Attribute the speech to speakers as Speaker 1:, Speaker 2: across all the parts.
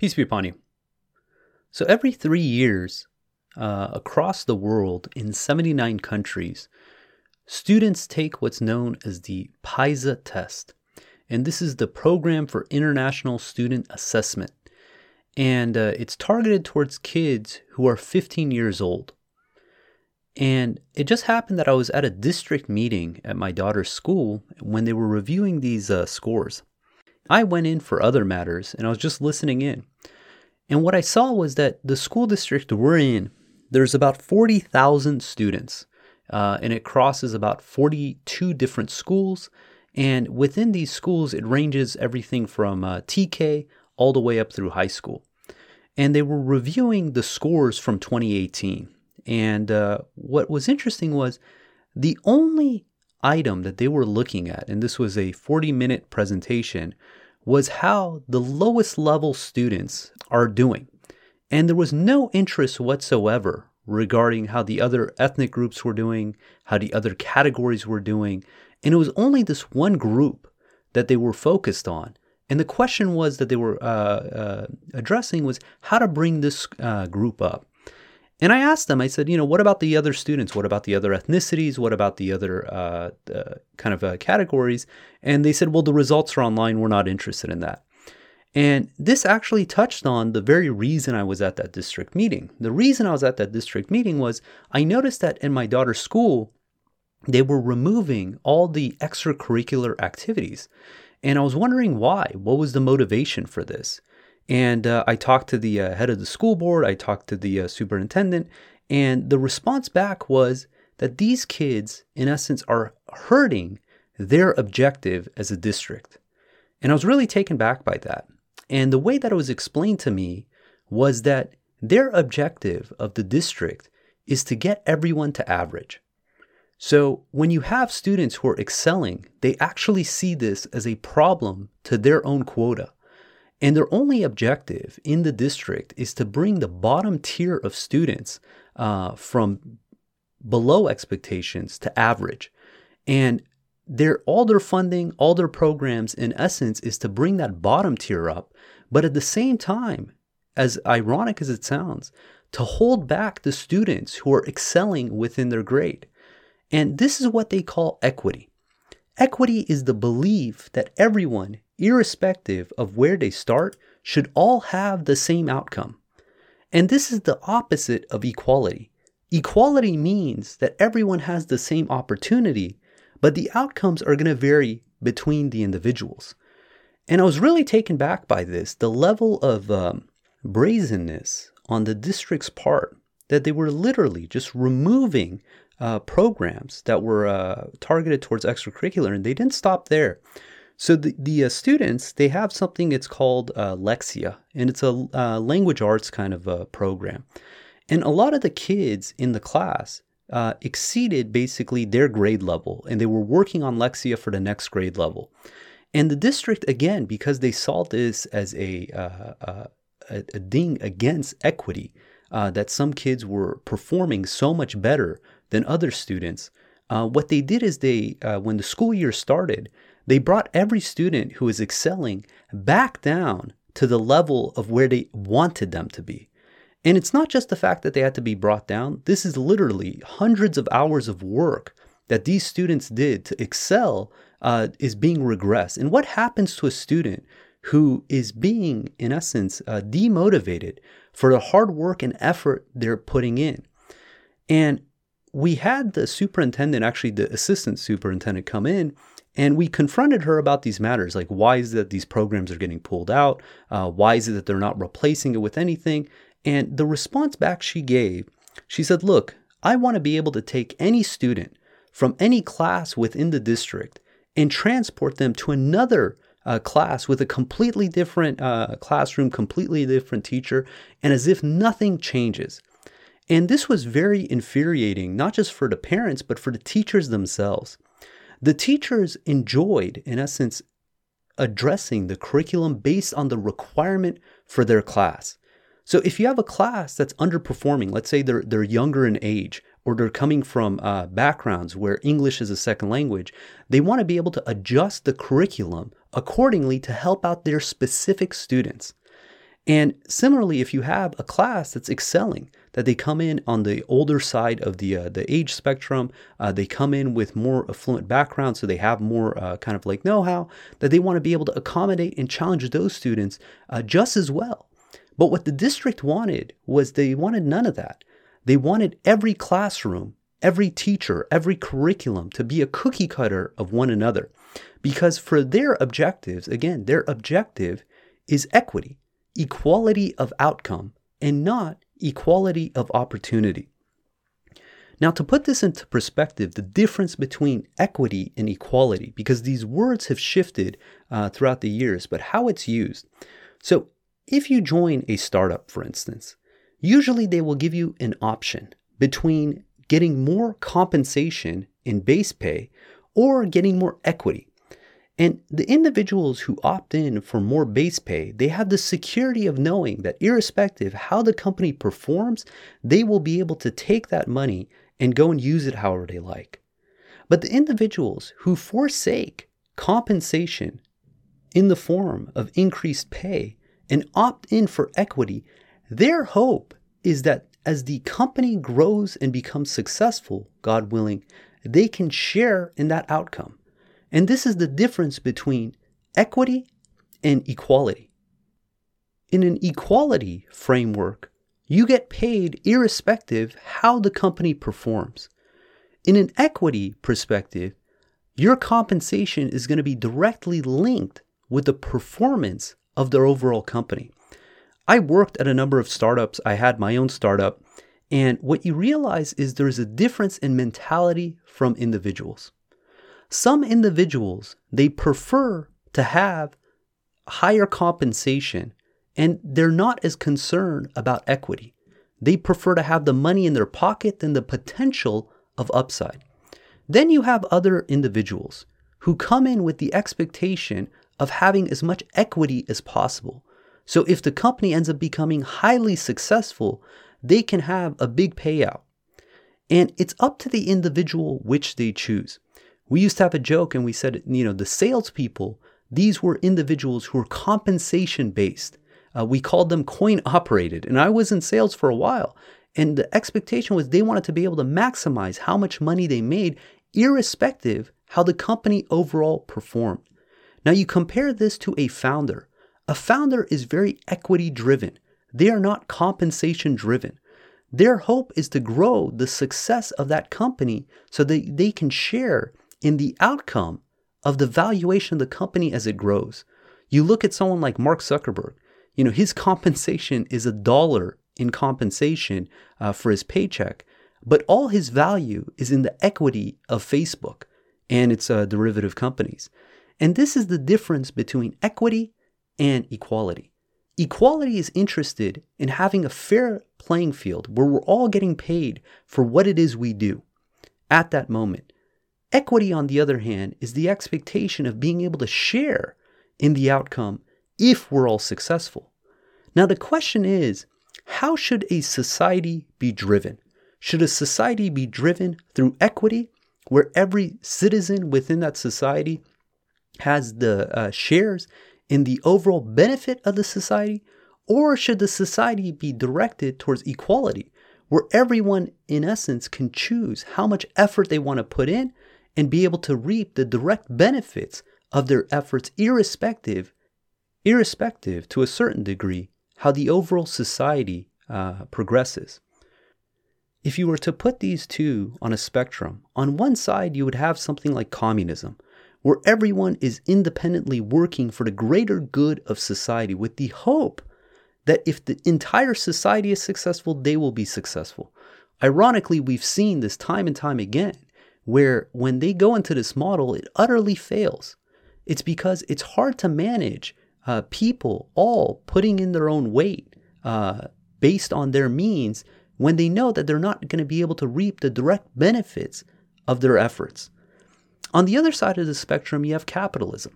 Speaker 1: Peace be upon you. So, every three years uh, across the world in 79 countries, students take what's known as the PISA test. And this is the Program for International Student Assessment. And uh, it's targeted towards kids who are 15 years old. And it just happened that I was at a district meeting at my daughter's school when they were reviewing these uh, scores. I went in for other matters and I was just listening in. And what I saw was that the school district we're in, there's about 40,000 students, uh, and it crosses about 42 different schools. And within these schools, it ranges everything from uh, TK all the way up through high school. And they were reviewing the scores from 2018. And uh, what was interesting was the only item that they were looking at, and this was a 40 minute presentation, was how the lowest level students are doing. And there was no interest whatsoever regarding how the other ethnic groups were doing, how the other categories were doing. And it was only this one group that they were focused on. And the question was that they were uh, uh, addressing was how to bring this uh, group up. And I asked them, I said, you know, what about the other students? What about the other ethnicities? What about the other uh, uh, kind of uh, categories? And they said, well, the results are online. We're not interested in that. And this actually touched on the very reason I was at that district meeting. The reason I was at that district meeting was I noticed that in my daughter's school, they were removing all the extracurricular activities. And I was wondering why. What was the motivation for this? And uh, I talked to the uh, head of the school board, I talked to the uh, superintendent, and the response back was that these kids, in essence, are hurting their objective as a district. And I was really taken back by that. And the way that it was explained to me was that their objective of the district is to get everyone to average. So when you have students who are excelling, they actually see this as a problem to their own quota. And their only objective in the district is to bring the bottom tier of students uh, from below expectations to average. And their all their funding, all their programs, in essence, is to bring that bottom tier up, but at the same time, as ironic as it sounds, to hold back the students who are excelling within their grade. And this is what they call equity. Equity is the belief that everyone irrespective of where they start, should all have the same outcome. And this is the opposite of equality. Equality means that everyone has the same opportunity, but the outcomes are going to vary between the individuals. And I was really taken back by this the level of um, brazenness on the district's part that they were literally just removing uh, programs that were uh, targeted towards extracurricular, and they didn't stop there. So the, the uh, students, they have something it's called uh, Lexia, and it's a uh, language arts kind of a program. And a lot of the kids in the class uh, exceeded basically their grade level, and they were working on Lexia for the next grade level. And the district, again, because they saw this as a, uh, uh, a, a, ding against equity, that some kids were performing so much better than other students, what they did is they, when the school year started, they brought every student who was excelling back down to the level of where they wanted them to be. And it's not just the fact that they had to be brought down, this is literally hundreds of hours of work that these students did to excel uh, is being regressed. And what happens to a student who is being, in essence, uh, demotivated for the hard work and effort they're putting in? And we had the superintendent, actually, the assistant superintendent, come in and we confronted her about these matters like, why is it that these programs are getting pulled out? Uh, why is it that they're not replacing it with anything? And the response back she gave, she said, Look, I want to be able to take any student from any class within the district and transport them to another uh, class with a completely different uh, classroom, completely different teacher, and as if nothing changes. And this was very infuriating, not just for the parents, but for the teachers themselves. The teachers enjoyed, in essence, addressing the curriculum based on the requirement for their class. So if you have a class that's underperforming, let's say they're, they're younger in age, or they're coming from uh, backgrounds where English is a second language, they want to be able to adjust the curriculum accordingly to help out their specific students. And similarly, if you have a class that's excelling, that they come in on the older side of the uh, the age spectrum, uh, they come in with more affluent background, so they have more uh, kind of like know-how that they want to be able to accommodate and challenge those students uh, just as well. But what the district wanted was they wanted none of that. They wanted every classroom, every teacher, every curriculum to be a cookie cutter of one another. Because for their objectives, again, their objective is equity, equality of outcome, and not equality of opportunity. Now, to put this into perspective, the difference between equity and equality, because these words have shifted uh, throughout the years, but how it's used. So, if you join a startup, for instance, usually they will give you an option between getting more compensation in base pay or getting more equity. And the individuals who opt in for more base pay, they have the security of knowing that irrespective how the company performs, they will be able to take that money and go and use it however they like. But the individuals who forsake compensation in the form of increased pay and opt in for equity, their hope is that as the company grows and becomes successful, God willing, they can share in that outcome. And this is the difference between equity and equality. In an equality framework, you get paid irrespective how the company performs. In an equity perspective, your compensation is going to be directly linked with the performance of their overall company. I worked at a number of startups. I had my own startup. And what you realize is there's a difference in mentality from individuals. Some individuals, they prefer to have higher compensation and they're not as concerned about equity. They prefer to have the money in their pocket than the potential of upside. Then you have other individuals who come in with the expectation of having as much equity as possible. So if the company ends up becoming highly successful, they can have a big payout. And it's up to the individual which they choose. We used to have a joke and we said, you know, the salespeople, these were individuals who were compensation based. Uh, we called them coin operated. And I was in sales for a while. And the expectation was they wanted to be able to maximize how much money they made, irrespective how the company overall performed. Now, you compare this to a founder. A founder is very equity driven, they are not compensation driven. Their hope is to grow the success of that company so that they can share in the outcome of the valuation of the company as it grows. You look at someone like Mark Zuckerberg, you know, his compensation is a dollar in compensation uh, for his paycheck, but all his value is in the equity of Facebook and its uh, derivative companies. And this is the difference between equity and equality. Equality is interested in having a fair playing field where we're all getting paid for what it is we do at that moment. Equity, on the other hand, is the expectation of being able to share in the outcome if we're all successful. Now, the question is how should a society be driven? Should a society be driven through equity, where every citizen within that society has the uh, shares in the overall benefit of the society? Or should the society be directed towards equality, where everyone, in essence, can choose how much effort they want to put in and be able to reap the direct benefits of their efforts, irrespective, irrespective to a certain degree, how the overall society uh, progresses? If you were to put these two on a spectrum, on one side you would have something like communism, where everyone is independently working for the greater good of society with the hope that if the entire society is successful, they will be successful. Ironically, we've seen this time and time again, where when they go into this model, it utterly fails. It's because it's hard to manage uh, people all putting in their own weight uh, based on their means when they know that they're not going to be able to reap the direct benefits of their efforts. On the other side of the spectrum, you have capitalism.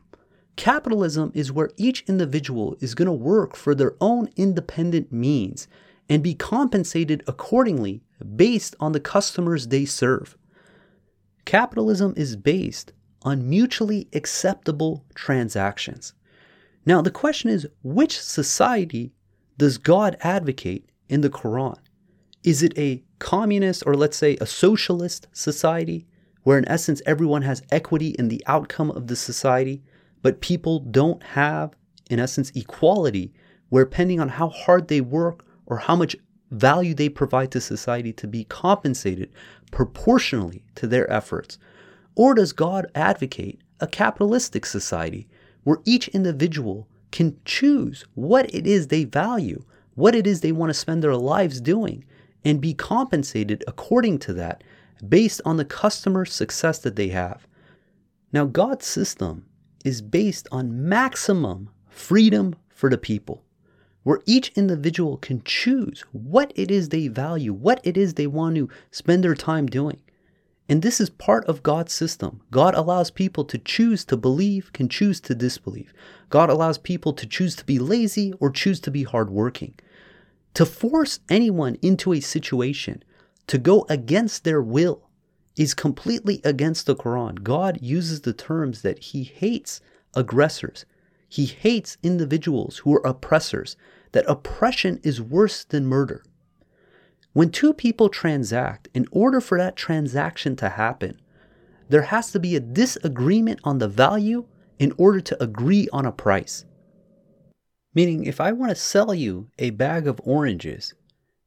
Speaker 1: Capitalism is where each individual is going to work for their own independent means and be compensated accordingly based on the customers they serve. Capitalism is based on mutually acceptable transactions. Now, the question is which society does God advocate in the Quran? Is it a communist or let's say a socialist society where in essence everyone has equity in the outcome of the society, but people don't have in essence equality where depending on how hard they work or how much value they provide to society to be compensated proportionally to their efforts? Or does God advocate a capitalistic society where each individual can choose what it is they value, what it is they want to spend their lives doing, and be compensated according to that based on the customer success that they have? Now, God's system is based on maximum freedom for the people where each individual can choose what it is they value, what it is they want to spend their time doing. And this is part of God's system. God allows people to choose to believe, can choose to disbelieve. God allows people to choose to be lazy or choose to be hardworking. To force anyone into a situation to go against their will is completely against the Quran. God uses the terms that He hates aggressors, He hates individuals who are oppressors, that oppression is worse than murder. When two people transact, in order for that transaction to happen, there has to be a disagreement on the value in order to agree on a price. Meaning, if I want to sell you a bag of oranges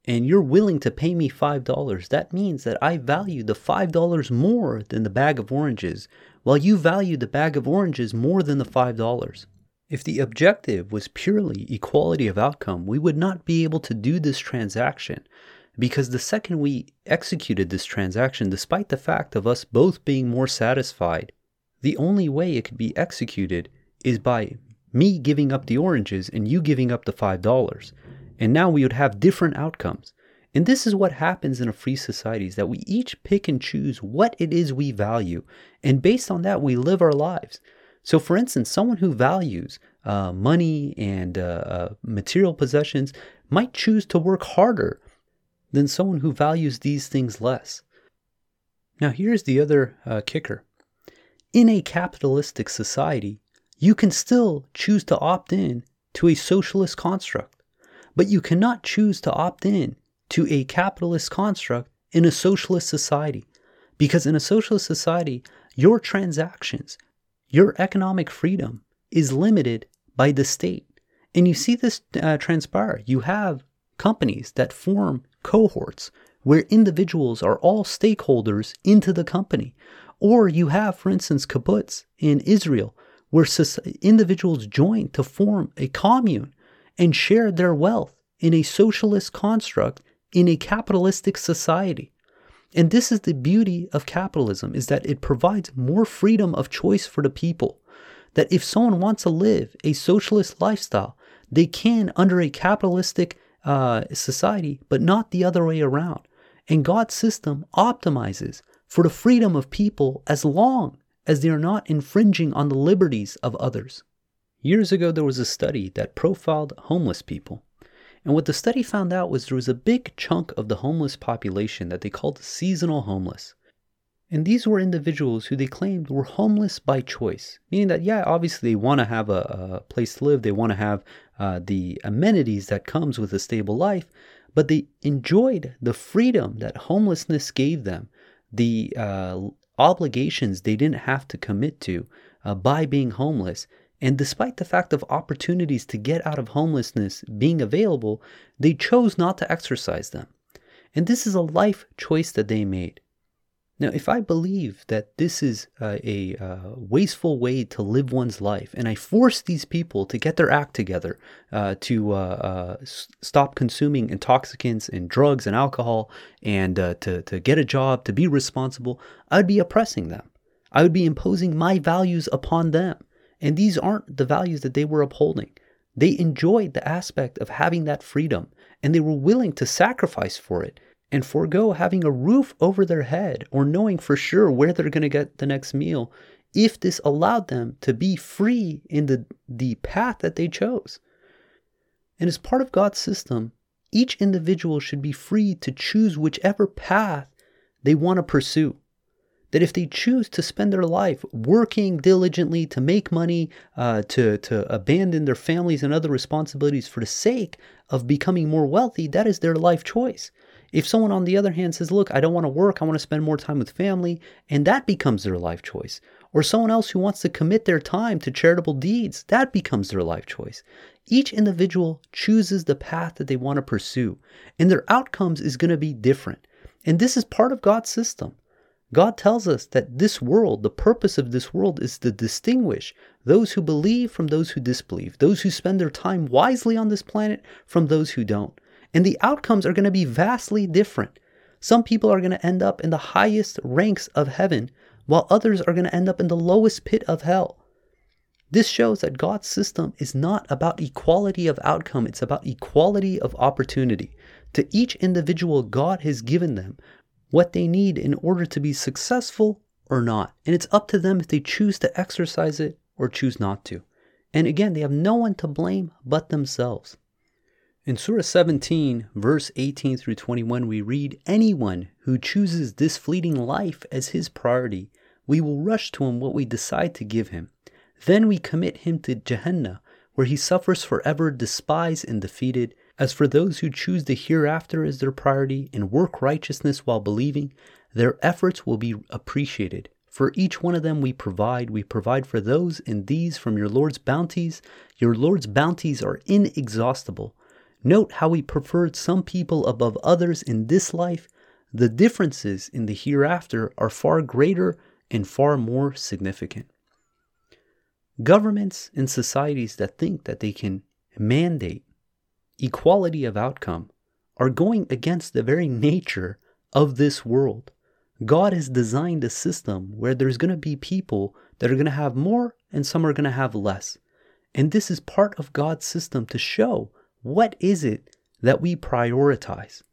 Speaker 1: and you're willing to pay me $5, that means that I value the $5 more than the bag of oranges, while you value the bag of oranges more than the $5. If the objective was purely equality of outcome, we would not be able to do this transaction because the second we executed this transaction, despite the fact of us both being more satisfied, the only way it could be executed is by me giving up the oranges and you giving up the $5. And now we would have different outcomes. And this is what happens in a free society is that we each pick and choose what it is we value. And based on that, we live our lives. So, for instance, someone who values uh, money and uh, uh, material possessions might choose to work harder than someone who values these things less. Now, here's the other uh, kicker in a capitalistic society, you can still choose to opt in to a socialist construct, but you cannot choose to opt in to a capitalist construct in a socialist society. Because in a socialist society, your transactions, your economic freedom is limited by the state. And you see this uh, transpire. You have companies that form cohorts where individuals are all stakeholders into the company. Or you have, for instance, kibbutz in Israel, where individuals join to form a commune and share their wealth in a socialist construct in a capitalistic society. And this is the beauty of capitalism is that it provides more freedom of choice for the people. That if someone wants to live a socialist lifestyle, they can under a capitalistic uh, society, but not the other way around. And God's system optimizes for the freedom of people as long as they are not infringing on the liberties of others. Years ago, there was a study that profiled homeless people. And what the study found out was there was a big chunk of the homeless population that they called seasonal homeless. And these were individuals who they claimed were homeless by choice, meaning that, yeah, obviously they want to have a, a, place to live, they want to have uh, the amenities that comes with a stable life, but they enjoyed the freedom that homelessness gave them, the uh, obligations they didn't have to commit to uh, by being homeless, and despite the fact of opportunities to get out of homelessness being available, they chose not to exercise them. And this is a life choice that they made. Now, if I believe that this is uh, a uh, wasteful way to live one's life, and I force these people to get their act together uh, to uh, uh, s- stop consuming intoxicants and drugs and alcohol, and uh, to, to get a job, to be responsible, I would be oppressing them. I would be imposing my values upon them. And these aren't the values that they were upholding. They enjoyed the aspect of having that freedom and they were willing to sacrifice for it and forego having a roof over their head or knowing for sure where they're going to get the next meal if this allowed them to be free in the, the path that they chose. And as part of God's system, each individual should be free to choose whichever path they want to pursue that if they choose to spend their life working diligently to make money, uh, to, to abandon their families and other responsibilities for the sake of becoming more wealthy, that is their life choice. If someone, on the other hand, says, Look, I don't want to work, I want to spend more time with family, and that becomes their life choice. Or someone else who wants to commit their time to charitable deeds, that becomes their life choice. Each individual chooses the path that they want to pursue, and their outcomes is going to be different. And this is part of God's system. God tells us that this world, the purpose of this world is to distinguish those who believe from those who disbelieve, those who spend their time wisely on this planet from those who don't. And the outcomes are going to be vastly different. Some people are going to end up in the highest ranks of heaven, while others are going to end up in the lowest pit of hell. This shows that God's system is not about equality of outcome, it's about equality of opportunity. To each individual, God has given them what they need in order to be successful or not. And it's up to them if they choose to exercise it or choose not to. And again, they have no one to blame but themselves. In Surah 17, verse 18 through 21, we read Anyone who chooses this fleeting life as his priority, we will rush to him what we decide to give him. Then we commit him to Jahannam, where he suffers forever, despised and defeated. As for those who choose the hereafter as their priority and work righteousness while believing, their efforts will be appreciated. For each one of them we provide, we provide for those and these from your Lord's bounties. Your Lord's bounties are inexhaustible. Note how he preferred some people above others in this life. The differences in the hereafter are far greater and far more significant. Governments and societies that think that they can mandate equality of outcome are going against the very nature of this world. God has designed a system where there's going to be people that are going to have more and some are going to have less. And this is part of God's system to show what is it that we prioritize.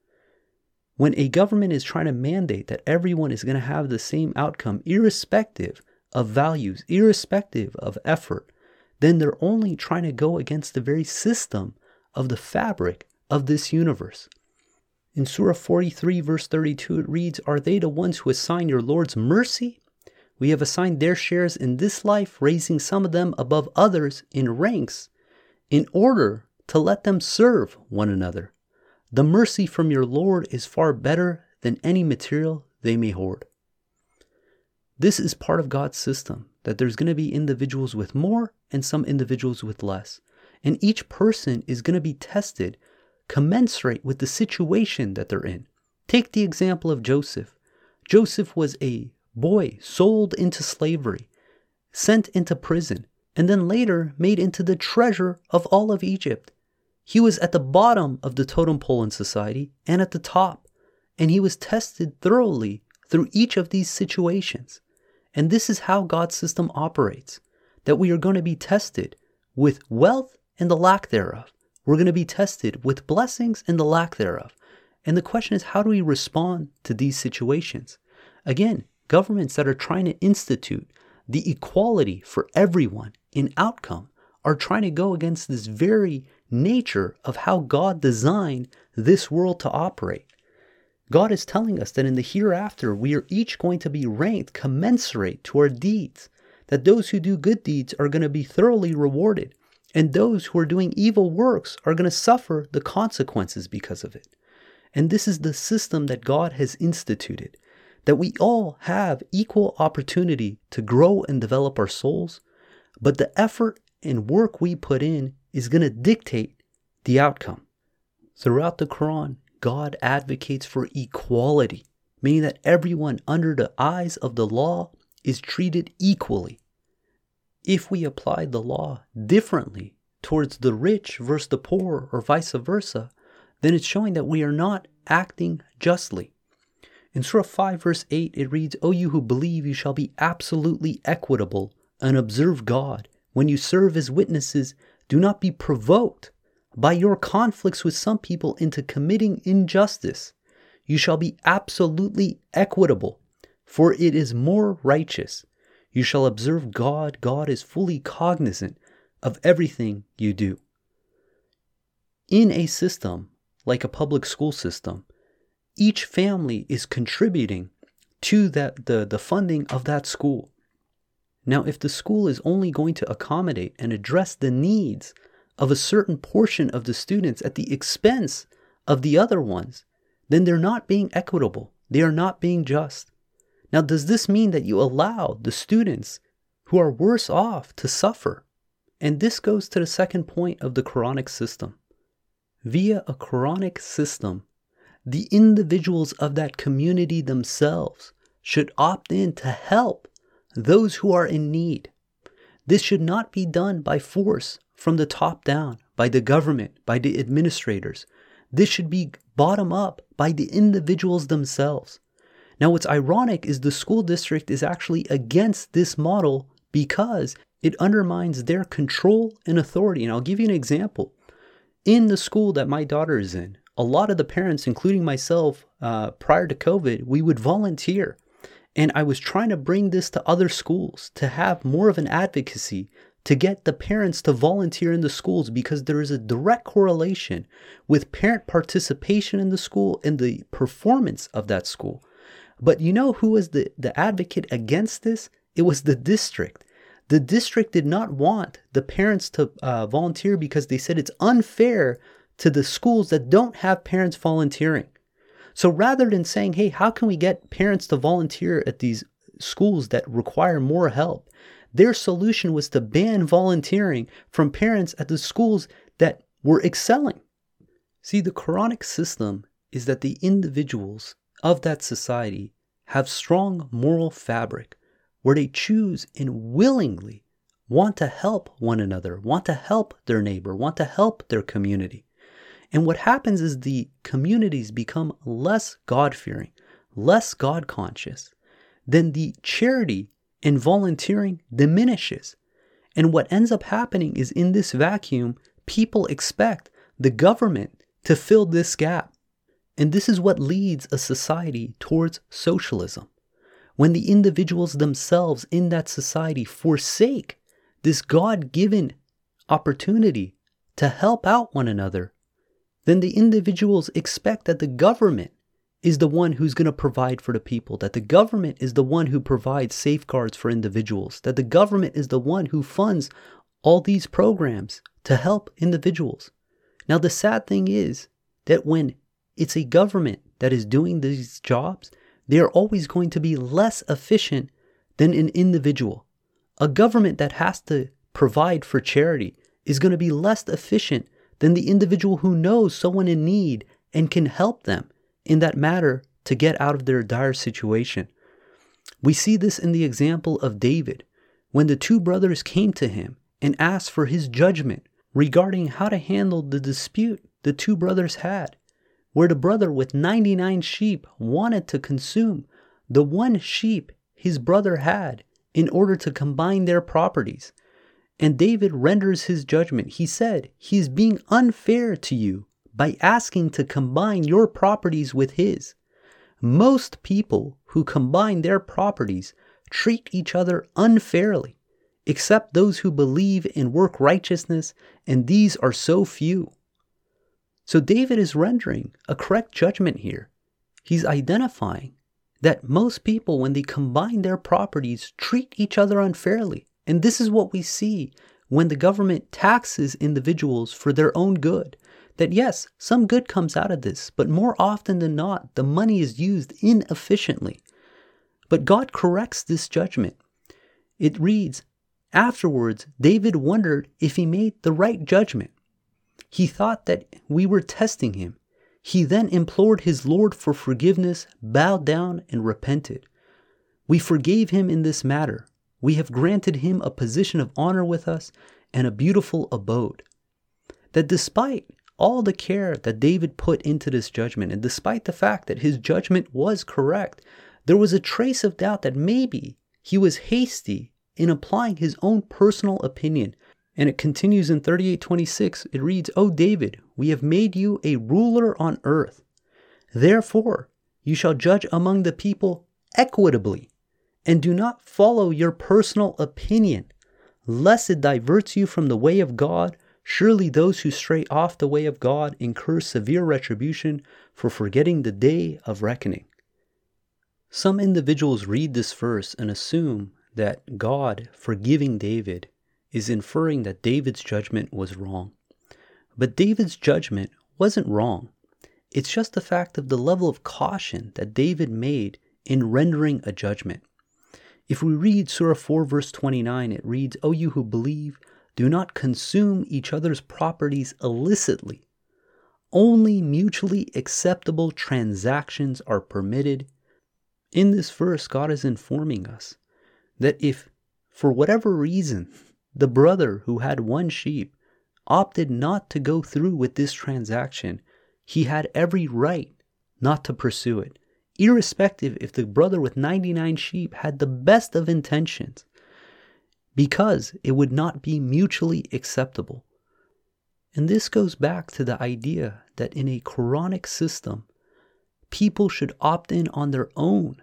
Speaker 1: When a government is trying to mandate that everyone is going to have the same outcome, irrespective of values, irrespective of effort, then they're only trying to go against the very system of the fabric of this universe. In Surah 43, verse 32, it reads, Are they the ones who assign your Lord's mercy? We have assigned their shares in this life, raising some of them above others in ranks, in order to let them serve one another. The mercy from your Lord is far better than any material they may hoard. This is part of God's system that there's going to be individuals with more and some individuals with less. And each person is going to be tested commensurate with the situation that they're in. Take the example of Joseph. Joseph was a boy sold into slavery, sent into prison, and then later made into the treasure of all of Egypt. He was at the bottom of the totem pole in society and at the top, and he was tested thoroughly through each of these situations. And this is how God's system operates that we are going to be tested with wealth and the lack thereof. We're going to be tested with blessings and the lack thereof. And the question is, how do we respond to these situations? Again, governments that are trying to institute the equality for everyone in outcome are trying to go against this very nature of how God designed this world to operate. God is telling us that in the hereafter, we are each going to be ranked commensurate to our deeds, that those who do good deeds are going to be thoroughly rewarded, and those who are doing evil works are going to suffer the consequences because of it. And this is the system that God has instituted that we all have equal opportunity to grow and develop our souls, but the effort and work we put in is going to dictate the outcome. Throughout the Quran, God advocates for equality, meaning that everyone under the eyes of the law is treated equally if we applied the law differently towards the rich versus the poor or vice versa, then it's showing that we are not acting justly. In Surah 5, verse 8, it reads, O you who believe, you shall be absolutely equitable and observe God. When you serve as witnesses, do not be provoked by your conflicts with some people into committing injustice. You shall be absolutely equitable, for it is more righteous. You shall observe God. God is fully cognizant of everything you do. In a system like a public school system, each family is contributing to that the, the funding of that school. Now, if the school is only going to accommodate and address the needs of a certain portion of the students at the expense of the other ones, then they're not being equitable. They are not being just. Now, does this mean that you allow the students who are worse off to suffer? And this goes to the second point of the Quranic system. Via a Quranic system, the individuals of that community themselves should opt in to help those who are in need. This should not be done by force from the top down, by the government, by the administrators. This should be bottom up by the individuals themselves. Now, what's ironic is the school district is actually against this model because it undermines their control and authority. And I'll give you an example. In the school that my daughter is in, a lot of the parents, including myself, uh, prior to COVID, we would volunteer. And I was trying to bring this to other schools to have more of an advocacy to get the parents to volunteer in the schools because there is a direct correlation with parent participation in the school and the performance of that school. But you know who was the, the advocate against this? It was the district. The district did not want the parents to uh, volunteer because they said it's unfair to the schools that don't have parents volunteering. So rather than saying, hey, how can we get parents to volunteer at these schools that require more help? Their solution was to ban volunteering from parents at the schools that were excelling. See, the Quranic system is that the individuals of that society have strong moral fabric where they choose and willingly want to help one another, want to help their neighbor, want to help their community. And what happens is the communities become less God fearing, less God conscious. Then the charity and volunteering diminishes. And what ends up happening is in this vacuum, people expect the government to fill this gap. And this is what leads a society towards socialism. When the individuals themselves in that society forsake this God given opportunity to help out one another then the individuals expect that the government is the one who's going to provide for the people, that the government is the one who provides safeguards for individuals, that the government is the one who funds all these programs to help individuals. Now, the sad thing is that when it's a government that is doing these jobs, they are always going to be less efficient than an individual. A government that has to provide for charity is going to be less efficient than the individual who knows someone in need and can help them in that matter to get out of their dire situation. We see this in the example of David when the two brothers came to him and asked for his judgment regarding how to handle the dispute the two brothers had, where the brother with 99 sheep wanted to consume the one sheep his brother had in order to combine their properties. And David renders his judgment. He said, He is being unfair to you by asking to combine your properties with his. Most people who combine their properties treat each other unfairly, except those who believe in work righteousness, and these are so few. So David is rendering a correct judgment here. He's identifying that most people, when they combine their properties, treat each other unfairly. And this is what we see when the government taxes individuals for their own good. That yes, some good comes out of this, but more often than not, the money is used inefficiently. But God corrects this judgment. It reads, Afterwards, David wondered if he made the right judgment. He thought that we were testing him. He then implored his Lord for forgiveness, bowed down, and repented. We forgave him in this matter we have granted him a position of honor with us and a beautiful abode. That despite all the care that David put into this judgment, and despite the fact that his judgment was correct, there was a trace of doubt that maybe he was hasty in applying his own personal opinion. And it continues in 3826. It reads, O David, we have made you a ruler on earth. Therefore, you shall judge among the people equitably and do not follow your personal opinion, lest it diverts you from the way of God. Surely those who stray off the way of God incur severe retribution for forgetting the day of reckoning. Some individuals read this verse and assume that God forgiving David is inferring that David's judgment was wrong. But David's judgment wasn't wrong. It's just the fact of the level of caution that David made in rendering a judgment. If we read Surah 4, verse 29, it reads, O you who believe, do not consume each other's properties illicitly. Only mutually acceptable transactions are permitted. In this verse, God is informing us that if, for whatever reason, the brother who had one sheep opted not to go through with this transaction, he had every right not to pursue it, irrespective if the brother with 99 sheep had the best of intentions, because it would not be mutually acceptable. And this goes back to the idea that in a Quranic system, people should opt in on their own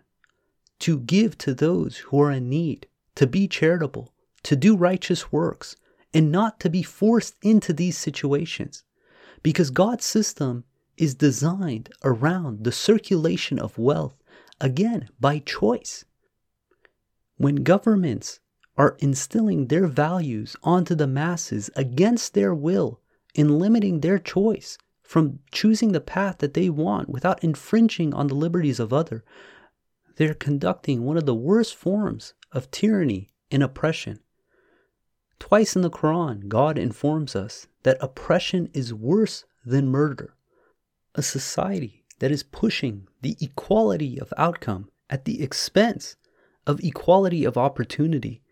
Speaker 1: to give to those who are in need, to be charitable, to do righteous works, and not to be forced into these situations. Because God's system is designed around the circulation of wealth, again, by choice. When governments are instilling their values onto the masses against their will in limiting their choice from choosing the path that they want without infringing on the liberties of other, they're conducting one of the worst forms of tyranny and oppression. Twice in the Quran, God informs us that oppression is worse than murder. A society that is pushing the equality of outcome at the expense of equality of opportunity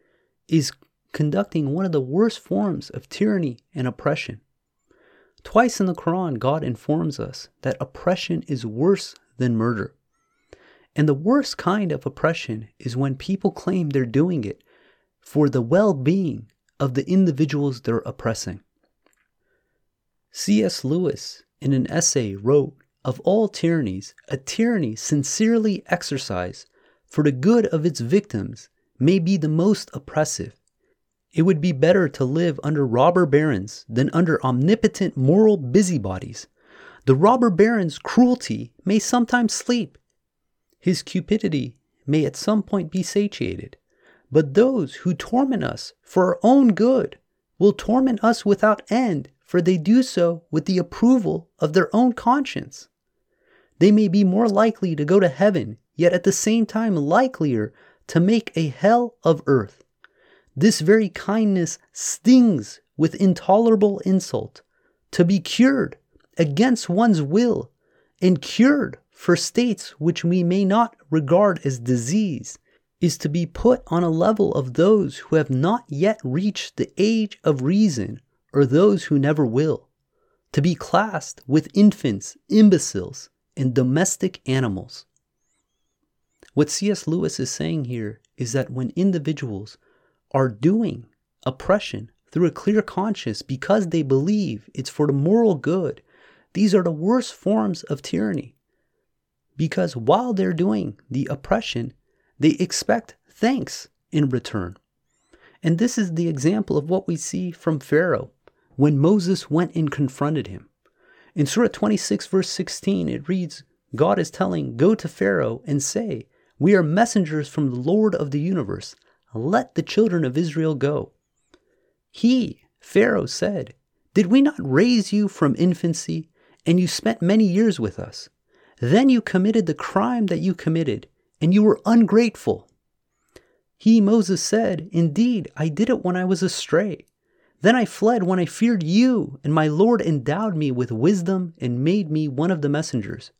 Speaker 1: is conducting one of the worst forms of tyranny and oppression. Twice in the Quran, God informs us that oppression is worse than murder. And the worst kind of oppression is when people claim they're doing it for the well being of the individuals they're oppressing. C.S. Lewis, in an essay, wrote Of all tyrannies, a tyranny sincerely exercised for the good of its victims may be the most oppressive. It would be better to live under robber barons than under omnipotent moral busybodies. The robber baron's cruelty may sometimes sleep his cupidity may at some point be satiated, but those who torment us for our own good will torment us without end, for they do so with the approval of their own conscience. They may be more likely to go to heaven, yet at the same time likelier to make a hell of earth. This very kindness stings with intolerable insult. To be cured against one's will and cured for states which we may not regard as disease is to be put on a level of those who have not yet reached the age of reason or those who never will, to be classed with infants, imbeciles, and domestic animals. What C.S. Lewis is saying here is that when individuals are doing oppression through a clear conscience because they believe it's for the moral good, these are the worst forms of tyranny because while they're doing the oppression, they expect thanks in return. And this is the example of what we see from Pharaoh when Moses went and confronted him. In Surah 26, verse 16, it reads God is telling, Go to Pharaoh and say, We are messengers from the Lord of the universe. Let the children of Israel go. He, Pharaoh, said, Did we not raise you from infancy, and you spent many years with us? Then you committed the crime that you committed, and you were ungrateful. He, Moses, said, Indeed, I did it when I was astray. Then I fled when I feared you, and my Lord endowed me with wisdom and made me one of the messengers.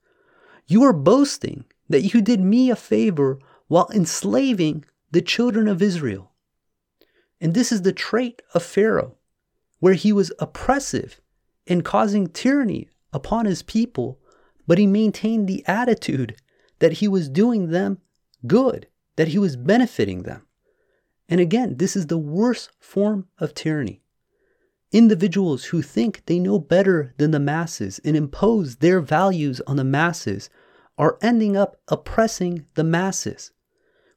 Speaker 1: You are boasting that you did me a favor while enslaving the children of Israel. And this is the trait of Pharaoh, where he was oppressive and causing tyranny upon his people but he maintained the attitude that he was doing them good, that he was benefiting them. And again, this is the worst form of tyranny. Individuals who think they know better than the masses and impose their values on the masses are ending up oppressing the masses.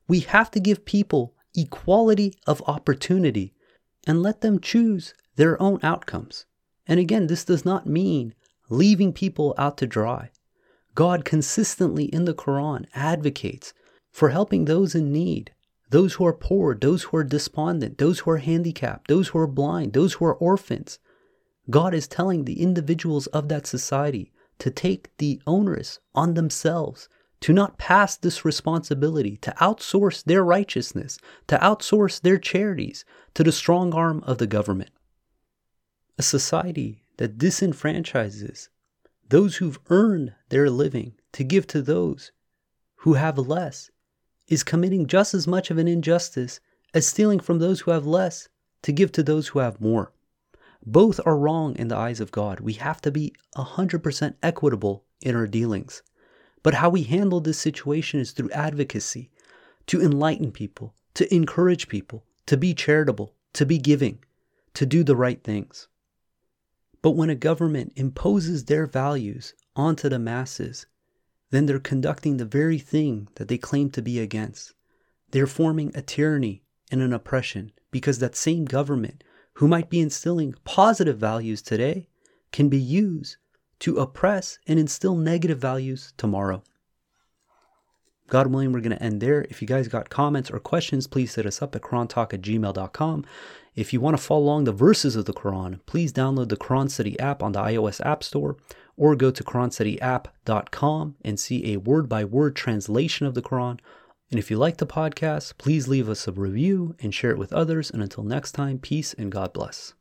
Speaker 1: We have to give people equality of opportunity and let them choose their own outcomes. And again, this does not mean leaving people out to dry. God consistently in the Quran advocates for helping those in need, those who are poor, those who are despondent, those who are handicapped, those who are blind, those who are orphans. God is telling the individuals of that society to take the onerous on themselves, to not pass this responsibility, to outsource their righteousness, to outsource their charities to the strong arm of the government. A society that disenfranchises those who've earned their living to give to those who have less is committing just as much of an injustice as stealing from those who have less to give to those who have more. Both are wrong in the eyes of God. We have to be 100% equitable in our dealings. But how we handle this situation is through advocacy, to enlighten people, to encourage people, to be charitable, to be giving, to do the right things. But when a government imposes their values onto the masses, then they're conducting the very thing that they claim to be against. They're forming a tyranny and an oppression because that same government who might be instilling positive values today can be used to oppress and instill negative values tomorrow. God willing, we're going to end there. If you guys got comments or questions, please hit us up at QuranTalk at gmail.com. If you want to follow along the verses of the Quran, please download the Quran Study app on the iOS App Store or go to QuranStudyApp.com and see a word by word translation of the Quran and if you like the podcast, please leave us a review and share it with others. And until next time, peace and God bless.